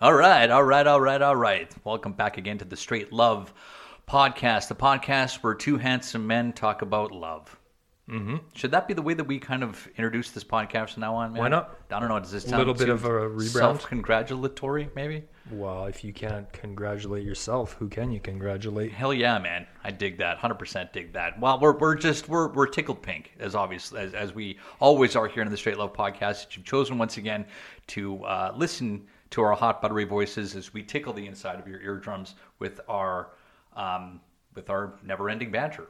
Yeah, we're good. All right, all right, all right, all right. Welcome back again to the Straight Love Podcast, the podcast where two handsome men talk about love. Mm-hmm. Should that be the way that we kind of introduce this podcast from now on? Man? Why not? I don't know. Does this A little bit of a rebrand? Self-congratulatory, maybe. Well, if you can't congratulate yourself, who can you congratulate? Hell yeah, man! I dig that. Hundred percent dig that. Well, we're we're just we're we're tickled pink as obvious as, as we always are here in the Straight Love Podcast. That you've chosen once again to uh, listen to our hot buttery voices as we tickle the inside of your eardrums with our um, with our never-ending banter.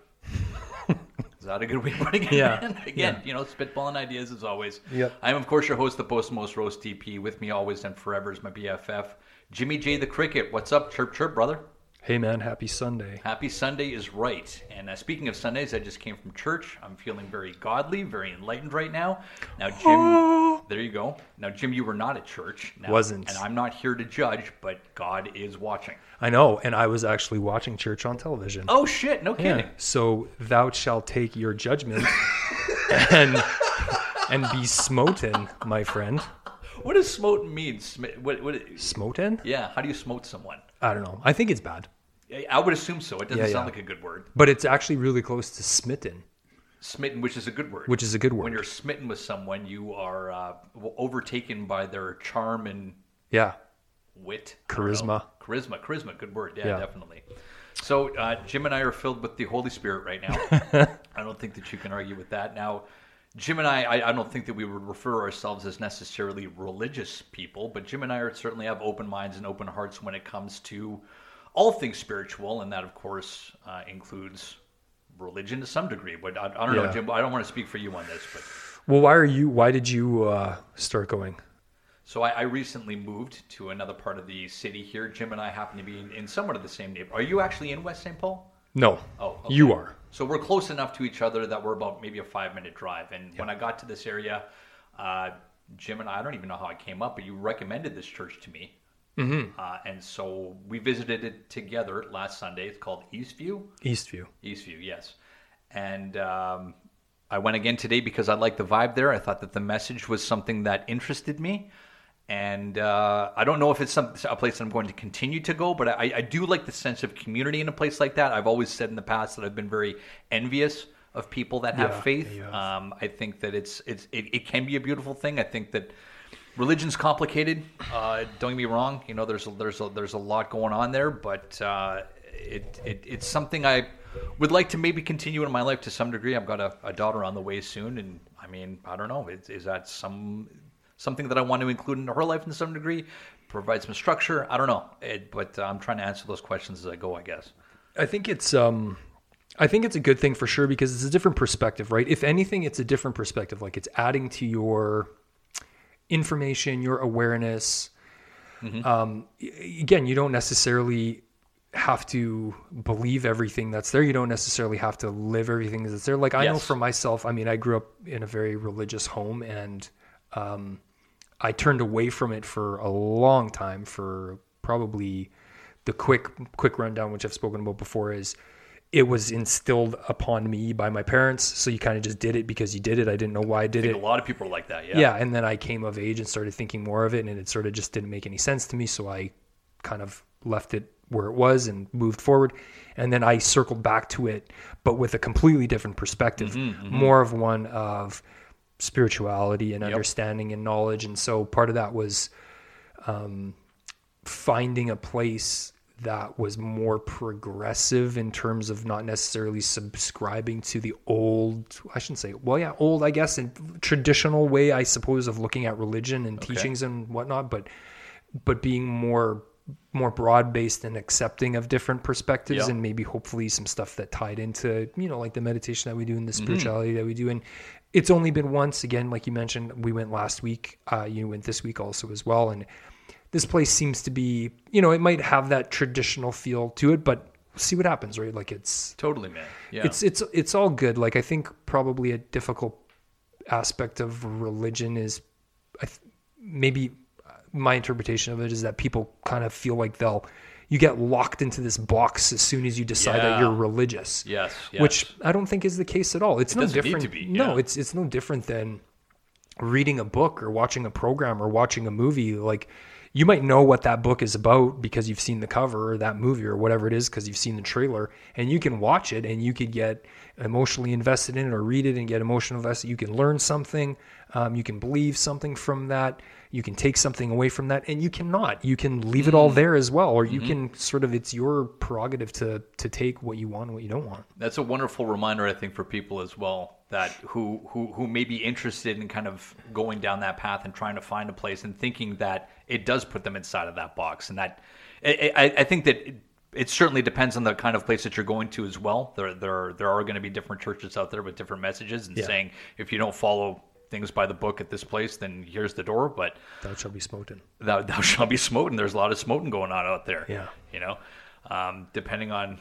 Is that a good way of putting it? Yeah. Again, you know, spitballing ideas as always. Yep. I'm of course your host, the post most roast DP. With me always and forever is my BFF, Jimmy J the Cricket. What's up, chirp chirp, brother? Hey man, happy Sunday. Happy Sunday is right. And uh, speaking of Sundays, I just came from church. I'm feeling very godly, very enlightened right now. Now, Jim, there you go. Now, Jim, you were not at church. Now, Wasn't. And I'm not here to judge, but God is watching. I know, and I was actually watching church on television. Oh, shit. No kidding. yeah. So thou shalt take your judgment and and be smoten, my friend. What does smoten mean? Sm- what, what, Smoten? yeah, how do you smote someone? I don't know. I think it's bad, I- would assume so. It doesn't Yeah, sound yeah. like a good word. but it's actually really close to smitten, Smitten, which is a good word. which is a good word. when you're smitten with someone, you are uh, overtaken by their charm and Yeah. wit, Charisma. charisma, charisma. Good word. Yeah, Yeah. definitely. So uh, Jim and I are filled with the Holy Spirit right now. I don't think that you can argue with that. Now, Jim and I, I, I don't think that we would refer ourselves as necessarily religious people, but Jim and I are, certainly have open minds and open hearts when it comes to all things spiritual, and that, of course, uh, includes religion to some degree. But I, I don't know, Yeah. Jim. I don't want to speak for you on this, but. Well, why are you? Why did you uh, start going? So I, I recently moved to another part of the city here. Jim and I happen to be in, in somewhat of the same neighborhood. Are you actually in West St. Paul? No. Oh, okay. You are. So we're close enough to each other that we're about maybe a five minute drive. And when I got to this area, uh, Jim and I, I don't even know how I came up, but you recommended this church to me. Mm-hmm. Uh, and so we visited it together last Sunday. It's called Eastview. Eastview. Eastview, yes. And um, I went again today because I liked the vibe there. I thought that the message was something that interested me. And uh, I don't know if it's some, a place that I'm going to continue to go, but I, I do like the sense of community in a place like that. I've always said in the past that I've been very envious of people that have Yeah, faith. Um, I think that it's it's it, it can be a beautiful thing. I think that religion's complicated. Uh, don't get me wrong. You know, there's a, there's a, there's a lot going on there, but uh, it, it it's something I would like to maybe continue in my life to some degree. I've got a, a daughter on the way soon, and I mean, I don't know. Is, is that some something that I want to include in her life in some degree? Provide some structure. I don't know, it, but I'm trying to answer those questions as I go. I guess. I think it's um I think it's a good thing for sure because it's a different perspective, right? If anything, it's a different perspective. Like it's adding to your information, your awareness. Um, again, you don't necessarily have to believe everything that's there. You don't necessarily have to live everything that's there. Like I know for myself, I mean, I grew up in a very religious home and um, I turned away from it for a long time for probably the quick quick rundown which I've spoken about before is it was instilled upon me by my parents. So you kind of just did it because you did it. I didn't know why I did I it. a lot of people are like that. Yeah. yeah and then I came of age and started thinking more of it and it sort of just didn't make any sense to me. So I kind of left it where it was and moved forward. And then I circled back to it but with a completely different perspective. Mm-hmm, more of one of spirituality and understanding and knowledge. And so part of that was um, finding a place that was more progressive in terms of not necessarily subscribing to the old I shouldn't say well yeah old I guess and traditional way I suppose of looking at religion and teachings and whatnot but but being more more broad based and accepting of different perspectives Yeah. and maybe hopefully some stuff that tied into you know like the meditation that we do and the spirituality that we do. And it's only been once again like you mentioned we went last week uh, you went this week also as well. And this place seems to be you know it might have that traditional feel to it but see what happens right like it's Totally, man. Yeah. it's it's it's all good like i think probably a difficult aspect of religion is I th- maybe my interpretation of it is that people kind of feel like they'll you get locked into this box as soon as you decide that you're religious yes, yes. which I don't think is the case at all. It's no doesn't need different. to be, No, it's it's no different than reading a book or watching a program or watching a movie. Like you might know what that book is about because you've seen the cover or that movie or whatever it is because you've seen the trailer and you can watch it and you could get emotionally invested in it or read it and get emotional invested. You can learn something um, you can believe something from that you can take something away from that and you cannot you can leave it all mm-hmm. there as well or you mm-hmm. can sort of it's your prerogative to to take what you want and what you don't want That's a wonderful reminder, I think, for people as well that who who who may be interested in kind of going down that path and trying to find a place and thinking that it does put them inside of that box, and that I, I, I think that. It, it certainly depends on the kind of place that you're going to as well. There, there, there are going to be different churches out there with different messages and Yeah. saying if you don't follow things by the book at this place, then here's the door. But thou shall be smoten thou, thou shalt be smoten. There's a lot of smoten going on out there. Yeah. you know, um, depending on,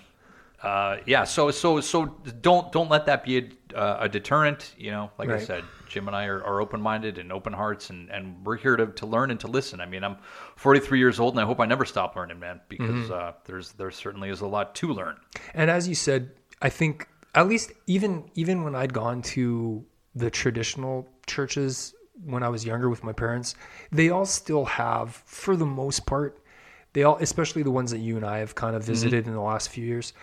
uh, yeah. So so so don't don't let that be a, uh, a deterrent. You know, like I said, Jim and I are, are open minded and open hearts, and and we're here to to learn and to listen. I mean, I'm 43 years old, and I hope I never stop learning, man, because Mm-hmm. uh, there's there certainly is a lot to learn. And as you said, I think at least even even when I'd gone to the traditional churches when I was younger with my parents, they all still have, for the most part, they all, especially the ones that you and I have kind of visited in the last few years,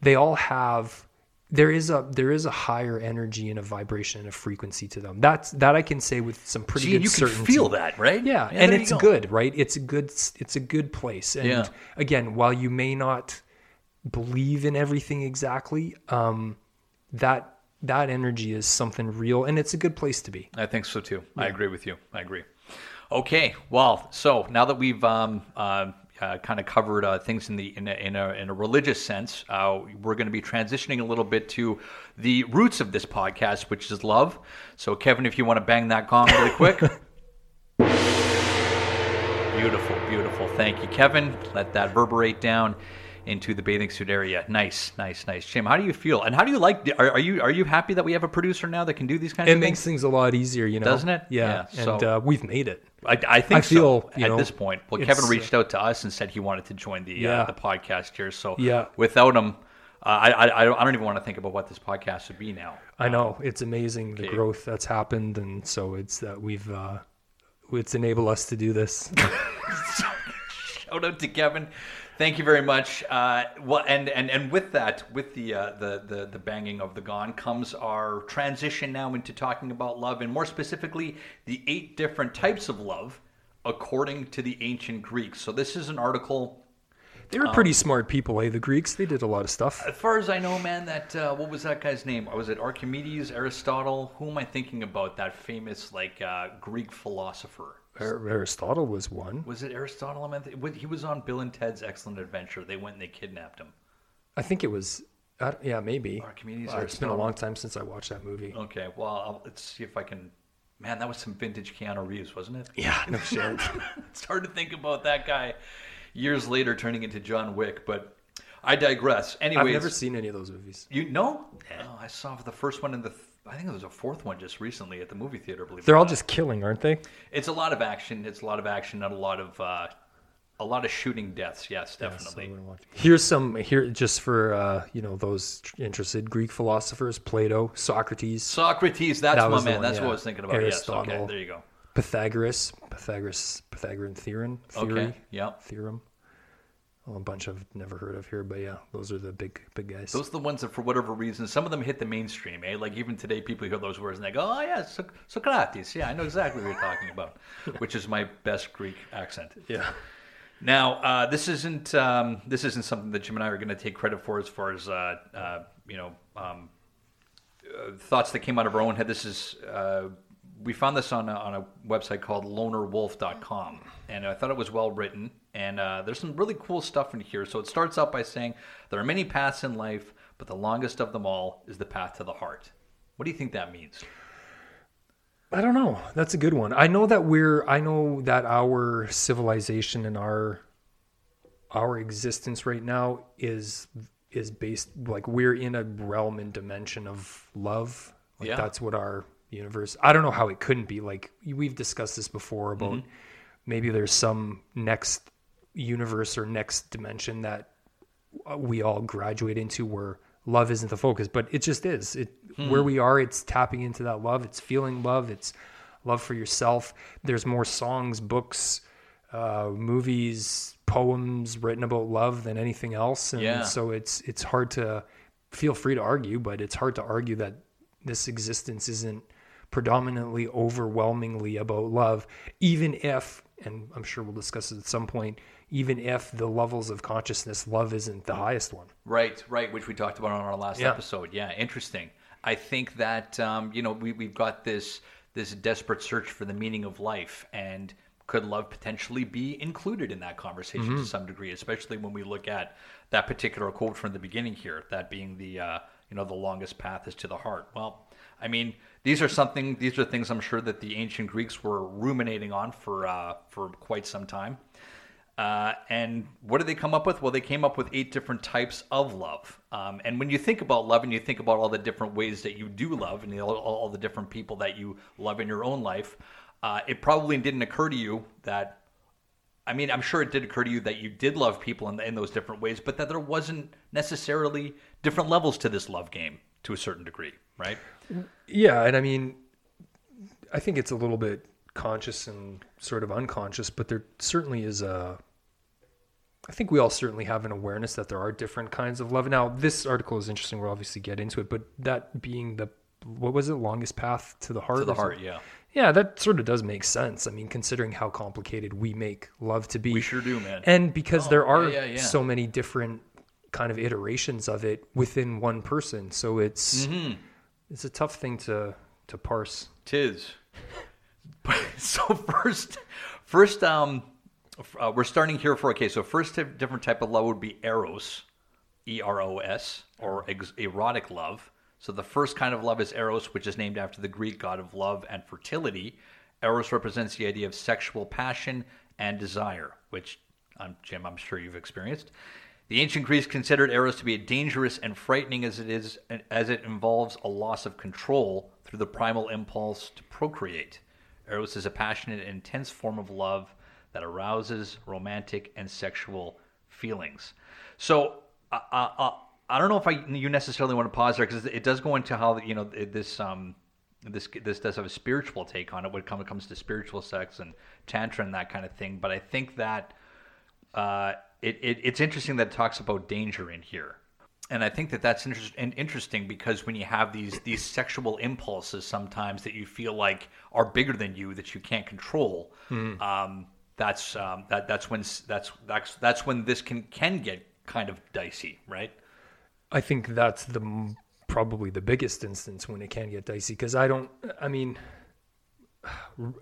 they all have. There is a there is a higher energy and a vibration and a frequency to them. That's that I can say with some pretty Gee, good you can certainty. feel that, right? Yeah, and it's go. good, right? It's a good it's a good place. And Yeah. again, while you may not believe in everything exactly, um, that that energy is something real, and it's a good place to be. I think so too. I agree with you. I agree. Okay, well, so now that we've um, uh, uh, kind of covered uh, things in the in a, in a, in a religious sense, uh, we're going to be transitioning a little bit to the roots of this podcast, which is love. So, Kevin, if you want to bang that gong really quick. beautiful, beautiful. Thank you, Kevin. Let that reverberate down into the bathing suit area. Nice, nice, nice. Jim, how do you feel? And how do you like? Are, are you are you happy that we have a producer now that can do these kinds It of things? It makes things? a lot easier, you know, Doesn't it? Yeah, Yeah, and so- uh, we've made it. I, I think I feel, so, at know, this point. Well, Kevin uh, reached out to us and said he wanted to join the Yeah. uh, the podcast here. So Yeah. without him, uh, I, I I don't even want to think about what this podcast would be now. I know it's amazing the Okay. growth that's happened, and so it's that we've uh, it's enabled us to do this. Shout out to Kevin. Thank you very much. Uh, well, and, and and with that, with the, uh, the the the banging of the gong, comes our transition now into talking about love, and more specifically, the eight different types of love, according to the ancient Greeks. So this is an article They were pretty smart people, eh? The Greeks, they did a lot of stuff. As far as I know, man, that uh, what was that guy's name? Was it Archimedes, Aristotle? Who am I thinking about? That famous like uh, Greek philosopher. Aristotle was one. Was it Aristotle? I meant he was on Bill and Ted's Excellent Adventure. They went and they kidnapped him. I think it was. Uh, yeah, maybe. Archimedes, Uh, it's been a long time since I watched that movie. Okay, well, I'll, let's see if I can. Man, that was some vintage Keanu Reeves, wasn't it? Yeah, no shit. it's hard to think about that guy years later turning into John Wick, but I digress. Anyways, I've never seen any of those movies. You know? Oh, I saw the first one and the. Th- I think there was a fourth one just recently at the movie theater. Believe it They're all not. just killing, aren't they? It's a lot of action. It's a lot of action, not a lot of. Uh, a lot of shooting deaths. Yes, definitely. Here's some here just for uh, you know those interested Greek philosophers: Plato, Socrates, Socrates. That's That my man. one, That's yeah. what I was thinking about. Yes. Okay. Aristotle. There you go. Pythagoras, Pythagoras, Pythagorean theorem, theory, Okay. Yeah. theorem. Well, a bunch I've never heard of here, but yeah, those are the big big guys. Those are the ones that, for whatever reason, some of them hit the mainstream. Eh? Like even today, people hear those words and they go, "Oh yeah, Soc- Socrates. Yeah, I know exactly what you're talking about," which is my best Greek accent. yeah. Now, uh, this isn't um, this isn't something that Jim and I are going to take credit for as far as uh, uh, you know um, uh, thoughts that came out of our own head. This is uh, we found this on a, on a website called LonerWolf.com, and I thought it was well written. And uh, there's some really cool stuff in here. So it starts out by saying there are many paths in life, but the longest of them all is the path to the heart. What do you think that means? I don't know. That's a good one. I know that we're I know that our civilization and our our existence right now is is based like we're in a realm and dimension of love. Like Yeah. that's what our universe. I don't know how it couldn't be. Like we've discussed this before about maybe there's some next universe or next dimension that we all graduate into where love isn't the focus, but it just is. It where we are, it's tapping into that love. It's feeling love. It's love for yourself. There's more songs, books, uh, movies, poems written about love than anything else, and Yeah. so it's it's hard to feel free to argue, but it's hard to argue that this existence isn't predominantly overwhelmingly about love, even if, and I'm sure we'll discuss it at some point, even if the levels of consciousness, love isn't the highest one. Right, right, which we talked about on our last Yeah. episode. Yeah, interesting. I think that um, you know we we've got this this desperate search for the meaning of life, and could love potentially be included in that conversation Mm-hmm. to some degree, especially when we look at that particular quote from the beginning here, that being the uh, you know the longest path is to the heart. Well, I mean these are something these are things I'm sure that the ancient Greeks were ruminating on for uh, for quite some time. Uh, and what did they come up with? Well, they came up with eight different types of love. Um, and when you think about love and you think about all the different ways that you do love and all, all the different people that you love in your own life, uh, it probably didn't occur to you that, I mean, I'm sure it did occur to you that you did love people in, in those different ways, but that there wasn't necessarily different levels to this love game to a certain degree, right? Yeah, and I mean, I think it's a little bit conscious and sort of unconscious, but there certainly is a. I think we all certainly have an awareness that there are different kinds of love. Now, this article is interesting. We'll obviously get into it, but that being the what was it, longest path to the heart? To the heart, yeah. Yeah, that sort of does make sense. I mean, considering how complicated we make love to be. We sure do, man. And because Oh, there are yeah, yeah, yeah. so many different kind of iterations of it within one person, so it's Mm-hmm. It's a tough thing to to parse. Tis. so first, first, um, uh, we're starting here for okay. So first, di- different type of love would be eros, E R O S, or ex- erotic love. So the first kind of love is eros, which is named after the Greek god of love and fertility. Eros represents the idea of sexual passion and desire, which, um, Jim, I'm sure you've experienced. The ancient Greeks considered eros to be dangerous and frightening as it is, as it involves a loss of control through the primal impulse to procreate. Eros is a passionate and intense form of love that arouses romantic and sexual feelings. So, I don't know if I you necessarily want to pause there because it does go into how you know this um this this does have a spiritual take on it when it comes to spiritual sex and tantra and that kind of thing. But I think that uh, it, it it's interesting that it talks about danger in here, and I think that that's and interesting because when you have these these sexual impulses sometimes that you feel like are bigger than you that you can't control, um, that's um, that that's when that's that's that's when this can can get kind of dicey, right? I think that's the probably the biggest instance when it can get dicey because I don't. I mean,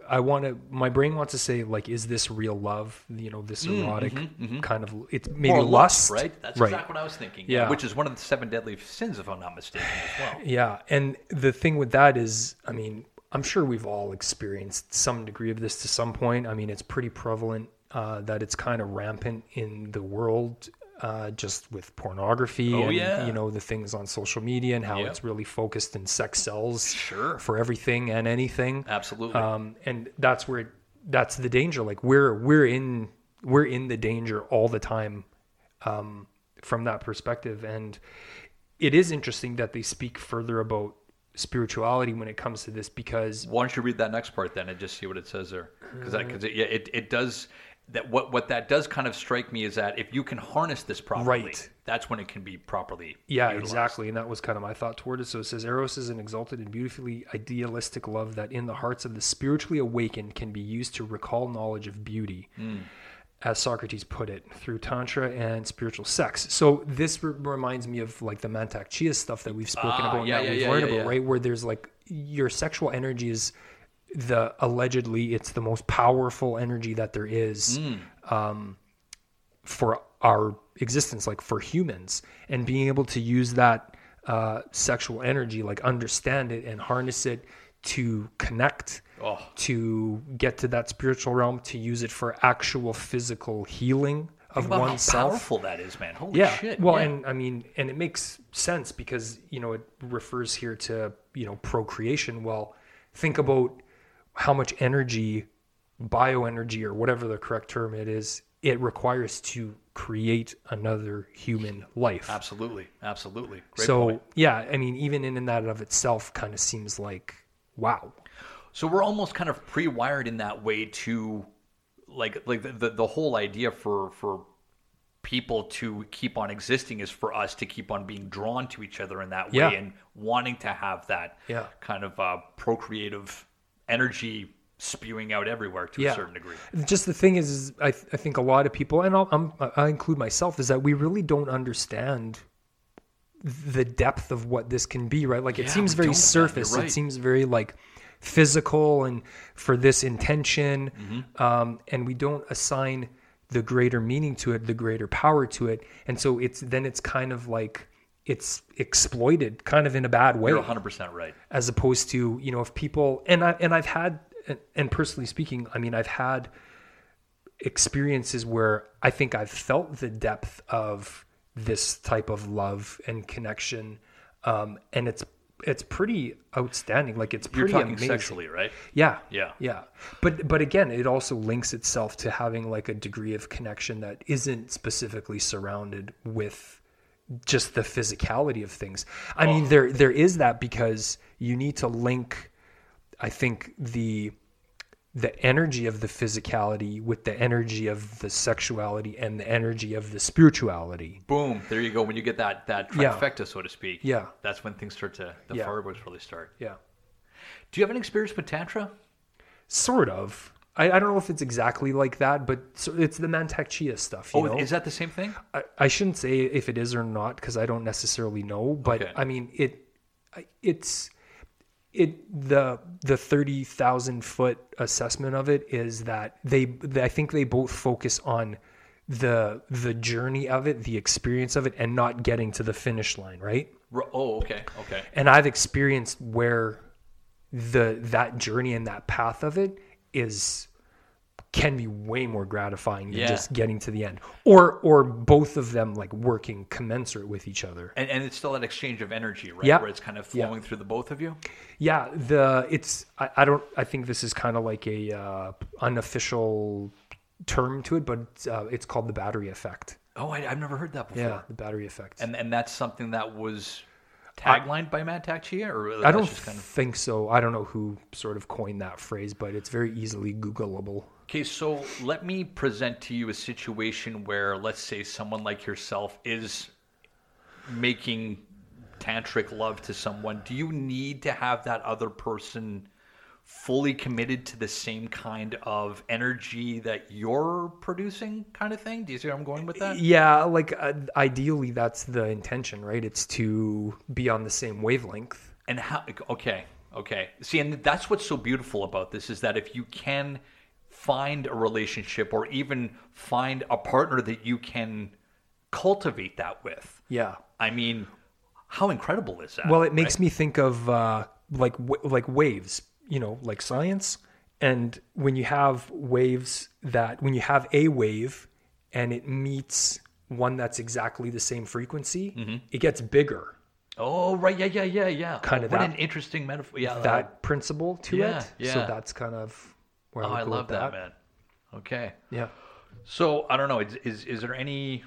I want to. My brain wants to say like, is this real love? You know, this mm-hmm, erotic mm-hmm, mm-hmm. kind of. It's maybe or lust, right? That's right? exactly what I was thinking. Yeah. which is one of the seven deadly sins, if I'm not mistaken, as well. Yeah, and the thing with that is, I mean, I'm sure we've all experienced some degree of this to some point. I mean, it's pretty prevalent uh, that it's kind of rampant in the world, uh, just with pornography Oh, and yeah. you know the things on social media and how Yep. it's really focused in sex sells Sure. for everything and anything. Absolutely. Um, and that's where that's the danger. Like we're we're in we're in the danger all the time um, from that perspective. And it is interesting that they speak further about spirituality when it comes to this because Why don't you read that next part then and just see what it says there? Because because it, yeah, it it does that. What what that does kind of strike me is that if you can harness this properly, Right. that's when it can be properly. Yeah, utilized. exactly. And that was kind of my thought toward it. So it says Eros is an exalted and beautifully idealistic love that in the hearts of the spiritually awakened can be used to recall knowledge of beauty. As Socrates put it, through tantra and spiritual sex. So this re- reminds me of like the Mantak Chia stuff that we've spoken Ah, about, and that yeah, we've yeah, learned yeah, about, yeah. right? Where there's like your sexual energy is the allegedly it's the most powerful energy that there is um, for our existence, like for humans, and being able to use that uh, sexual energy, like understand it and harness it to connect, Oh. to get to that spiritual realm, to use it for actual physical healing of Think about how oneself. powerful that is, man. Holy Yeah. shit. Well, yeah. and I mean, and it makes sense because you know it refers here to you know procreation. Well, think about how much energy, bioenergy, or whatever the correct term it is, it requires to create another human life. absolutely, absolutely. Great so point. yeah, I mean, even in, in that of itself, kind of seems like wow. So we're almost kind of pre-wired in that way to like like the, the the whole idea for for people to keep on existing is for us to keep on being drawn to each other in that way Yeah. and wanting to have that Yeah. kind of uh, procreative energy spewing out everywhere to Yeah. a certain degree. just the thing is, is I, I think a lot of people, and I'll, I'm, I include myself, is that we really don't understand the depth of what this can be, right? Like it Yeah, seems very surface. Right. It seems very like physical and for this intention, Mm-hmm. um, and we don't assign the greater meaning to it, the greater power to it, and so it's then it's kind of like it's exploited, kind of in a bad way You're 100 percent right. as opposed to you know if people and I and I've had and- personally speaking, I mean I've had experiences where I think I've felt the depth of this type of love and connection, um, and it's it's pretty outstanding. Like it's You're pretty talking amazing. sexually, right? Yeah. Yeah. Yeah. But but again, it also links itself to having like a degree of connection that isn't specifically surrounded with just the physicality of things. I Oh. mean there there is that because you need to link I think the the energy of the physicality with the energy of the sexuality and the energy of the spirituality. Boom. There you go. When you get that that Yeah. trifecta, so to speak. Yeah. That's when things start to the Yeah. fireworks really start. Yeah. Do you have an experience with tantra? Sort of. I, I don't know if it's exactly like that, but so it's the Mantak Chia stuff. You Oh, know? is that the same thing? I, I shouldn't say if it is or not because I don't necessarily know, but Okay. I mean it. It's it the the thirty thousand foot assessment of it is that they, they I think they both focus on the the journey of it, the experience of it, and not getting to the finish line, right? Oh, okay, okay. And I've experienced where the that journey and that path of it is can be way more gratifying than Yeah. just getting to the end or or both of them like working commensurate with each other And, and it's still that exchange of energy, right? Yeah. Where it's kind of Yeah. flowing through the both of you. yeah the it's i, I don't i think this is kind of like a uh, unofficial term to it but uh, it's called the battery effect Oh, I, I've never heard that before. yeah the battery effect And and that's something that was taglined by Mantak Chia, or i don't just kind of think so i don't know who sort of coined that phrase but it's very easily googleable Okay, so let me present to you a situation where, let's say, someone like yourself is making tantric love to someone. Do you need to have that other person fully committed to the same kind of energy that you're producing, kind of thing? Do you see where I'm going with that? Yeah, like uh, ideally that's the intention, right? It's to be on the same wavelength. And how? Okay, okay. See, and that's what's so beautiful about this is that if you can find a relationship or even find a partner that you can cultivate that with, Yeah. I mean, how incredible is that? Well, it makes me think of uh, like w- like waves, you know, like science. And when you have waves that when you have a wave and it meets one that's exactly the same frequency, it gets bigger. Oh, right, yeah, yeah, yeah, yeah. Kinda what that- an interesting metaphor. Yeah, uh, that principle to yeah, it. So that's kind of where oh, I, love with that, man. Okay, Yeah. so I don't know. Is is, is there any?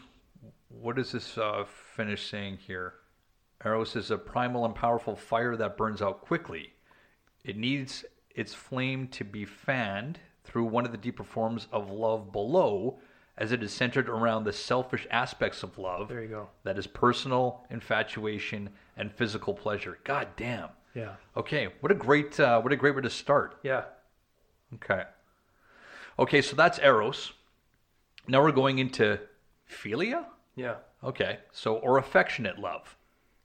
What is this uh, finish saying here? Eros is a primal and powerful fire that burns out quickly. It needs its flame to be fanned through one of the deeper forms of love below, as it is centered around the selfish aspects of love. There you go. That is personal infatuation and physical pleasure. God damn. Yeah. Okay, what a great uh, what a great way to start. Yeah. Okay. Okay, so that's eros. Now we're going into philia. Yeah. Okay, so or affectionate love.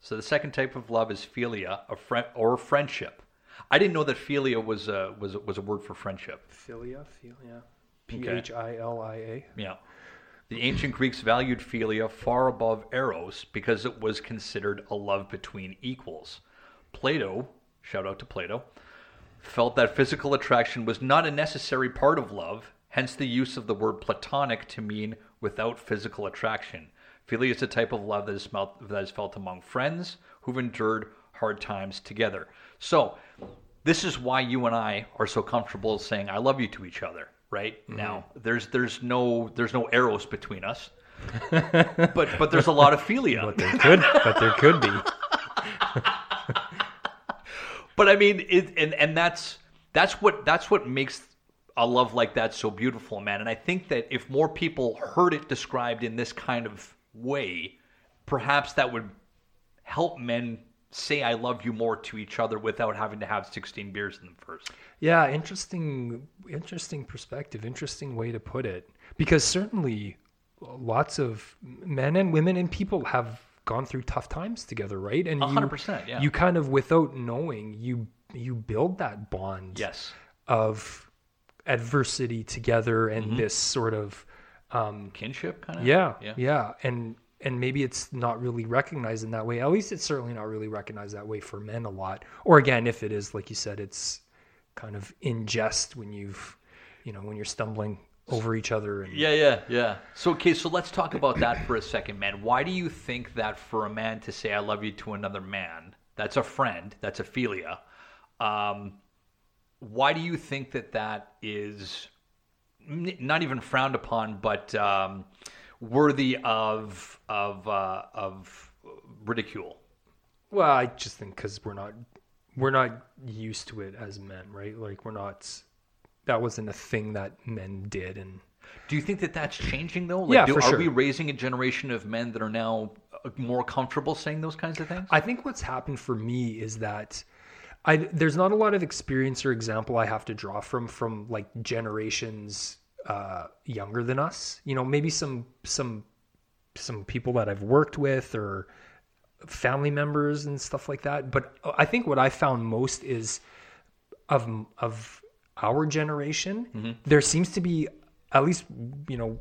So the second type of love is philia, a friend or friendship. I didn't know that philia was a was was a word for friendship. Philia, philia. P H I L I A. Yeah. The ancient Greeks valued philia far above eros because it was considered a love between equals. Plato, shout out to Plato, felt that physical attraction was not a necessary part of love, hence the use of the word platonic to mean without physical attraction. Philia is a type of love that is, felt, that is felt among friends who've endured hard times together. So, this is why you and I are so comfortable saying "I love you" to each other. Right mm-hmm. now, there's there's no there's no eros between us, but but there's a lot of philia. But there could, but there could be. But I mean, it, and and that's that's what that's what makes a love like that so beautiful, man. And I think that if more people heard it described in this kind of way, perhaps that would help men say I love you more to each other without having to have 16 beers in them first. Yeah, interesting interesting perspective, interesting way to put it. Because certainly lots of men and women and people have gone through tough times together, right? And you- hundred percent, yeah. you kind of without knowing, you you build that bond Yes. of adversity together and Mm-hmm. this sort of Kinship kind of? yeah, Yeah. yeah, and and maybe it's not really recognized in that way. At least it's certainly not really recognized that way for men a lot. Or again, if it is, like you said, it's kind of in jest when you've, you know, when you're stumbling over each other. And Yeah, yeah, yeah. So okay, so let's talk about that for a second, man. Why do you think that for a man to say "I love you" to another man, that's a friend, that's a philia. Um, why do you think that that is not even frowned upon, but um, worthy of of uh, of ridicule? Well, I just think because we're not we're not used to it as men, right? Like we're not. That wasn't a thing that men did, and Do you think that that's changing though? Like, Yeah, do, for are sure. we raising a generation of men that are now uh, more comfortable saying those kinds of things? I think what's happened for me is that I there's not a lot of experience or example I have to draw from from like generations uh, younger than us. You know, maybe some some some people that I've worked with or family members and stuff like that. But I think what I found most is of of our generation, there seems to be at least you know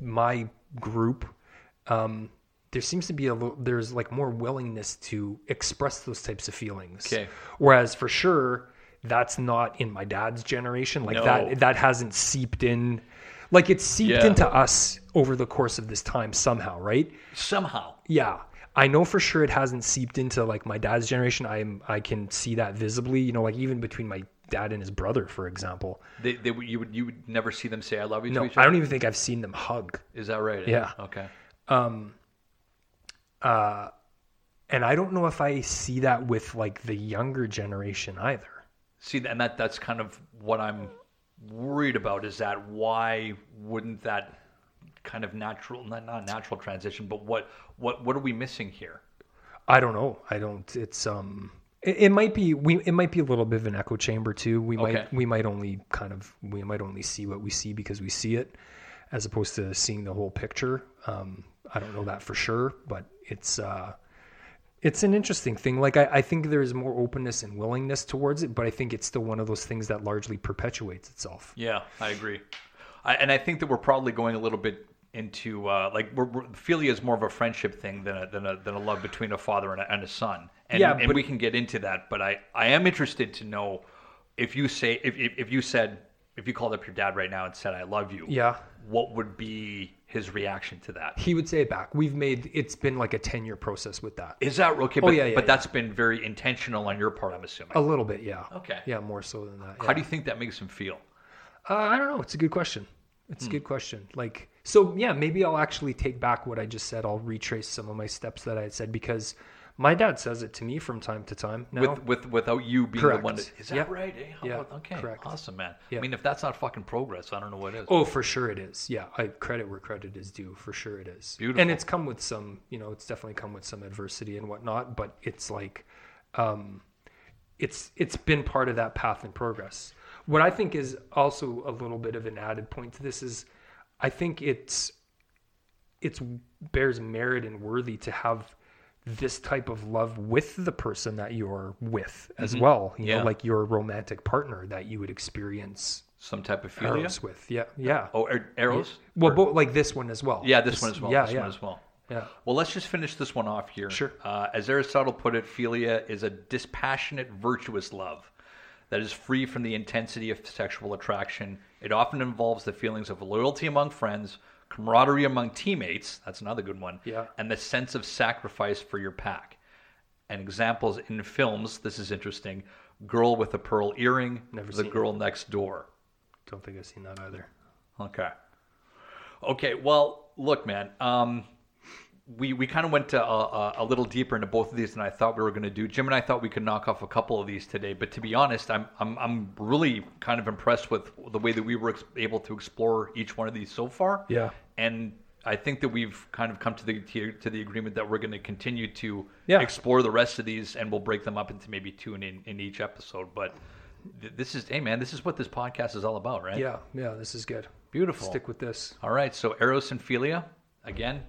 my group um, there seems to be a little, there's like more willingness to express those types of feelings. Okay. Whereas for sure, that's not in my dad's generation. Like No. that that hasn't seeped in. Like it's seeped Yeah. into us over the course of this time somehow, right? Somehow. Yeah. I know for sure it hasn't seeped into like my dad's generation. I'm I can see that visibly, you know, like even between my dad and his brother, for example. They, they, you would you would never see them say "I love you" No, to each other? I don't even think I've seen them hug. Is that right? Yeah. Okay. Um uh And I don't know if I see that with like the younger generation either. See, and that that's kind of what I'm worried about. Is that why wouldn't that kind of natural, not not natural transition, but what what what are we missing here? I don't know. I don't. It's um. It, it might be we. It might be a little bit of an echo chamber too. We Okay. might. We might only kind of. We might only see what we see because we see it, as opposed to seeing the whole picture. Um. I don't know that for sure, but it's uh. It's an interesting thing. Like I, I think there's more openness and willingness towards it, but I think it's still one of those things that largely perpetuates itself. Yeah, I agree. I, and I think that we're probably going a little bit into uh, like we're, we're, philia is more of a friendship thing than a, than a than a love between a father and a, and a son. And, Yeah, and but- we can get into that. But I I am interested to know if you say if if, if you said if you called up your dad right now and said I love you. Yeah. What would be his reaction to that? He would say it back. We've made it's been like a ten year process with that. Is that okay? But, Oh, yeah, yeah, but yeah. that's been very intentional on your part, I'm assuming. A little bit, yeah. Okay. Yeah, more so than that. How do you think that makes him feel? Uh, I don't know. It's a good question. It's Hmm. a good question. Like, so yeah, maybe I'll actually take back what I just said. I'll retrace some of my steps that I had said because my dad says it to me from time to time. Now, With with without you being Correct. the one that is that Yep. right? Eh? Yeah, okay. correct. Awesome, man. I mean, if that's not fucking progress, I don't know what is. oh, for sure it is. Yeah, I credit where credit is due. For sure it is. Beautiful. And it's come with some, you know, it's definitely come with some adversity and whatnot. But it's like, um, it's it's been part of that path and progress. What I think is also a little bit of an added point to this is, I think it's it's bears merit and worthy to have this type of love with the person that you're with as well. You Mm-hmm. Yeah. know, like your romantic partner that you would experience Some type of philia. eros with. Yeah, yeah. Oh, ar- eros. Well, both like this one as well. Yeah, this, one as well. Yeah, this yeah, one as well. yeah. Well, let's just finish this one off here. Sure. Uh, as Aristotle put it, philia is a dispassionate, virtuous love that is free from the intensity of sexual attraction. It often involves the feelings of loyalty among friends, camaraderie among teammates. That's another good one. Yeah. And the sense of sacrifice for your pack. And examples in films. This is interesting. Girl with a pearl earring. Never the seen it. girl next door. Don't think I've seen that either. Okay. Okay. Well, look, man. Um, we we kind of went to a, a, little deeper into both of these than I thought we were going to do. Jim and I thought we could knock off a couple of these today, but to be honest, I'm I'm I'm really kind of impressed with the way that we were ex- able to explore each one of these so far. Yeah. And I think that we've kind of come to the to the agreement that we're going to continue to Yeah. explore the rest of these, and we'll break them up into maybe two in in each episode. But th- this is, hey man, this is what this podcast is all about, right? Yeah, yeah, this is good. Beautiful. Stick with this. All right, so Eros and Philia again.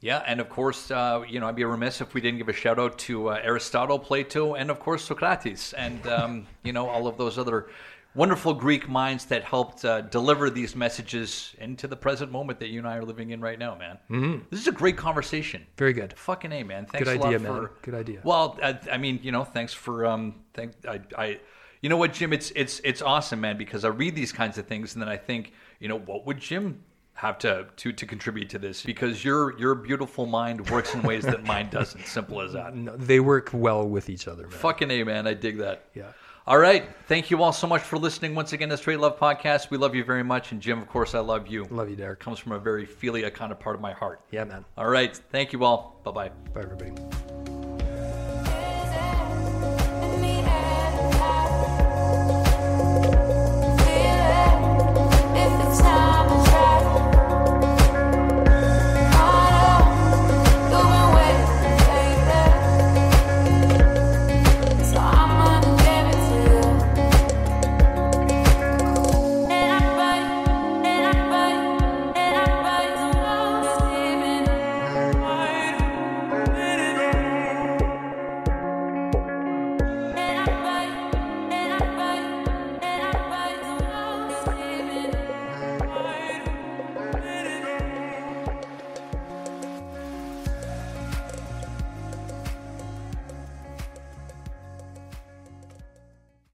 Yeah, and of course, uh, you know, I'd be remiss if we didn't give a shout out to uh, Aristotle, Plato, and of course Socrates, and um, you know all of those other wonderful Greek minds that helped uh, deliver these messages into the present moment that you and I are living in right now, man. Mm-hmm. This is a great conversation. Very good. Fucking a, man. Thanks Good a lot for, man. Good idea. Well, I, I mean, you know, thanks for um, thank I, I, you know what, Jim? It's it's it's awesome, man, because I read these kinds of things and then I think, you know, what would Jim have to to to contribute to this? Because your your beautiful mind works in ways that mine doesn't. Simple as that. No, they work well with each other, man. Fucking a, man. I dig that. Yeah. All right. Thank you all so much for listening once again to Straight Love Podcast. We love you very much, and Jim, of course, I love you. Love you, Derek. Comes from a very philia kind of part of my heart. Yeah, man. All right. Thank you all. Bye bye. Bye, everybody.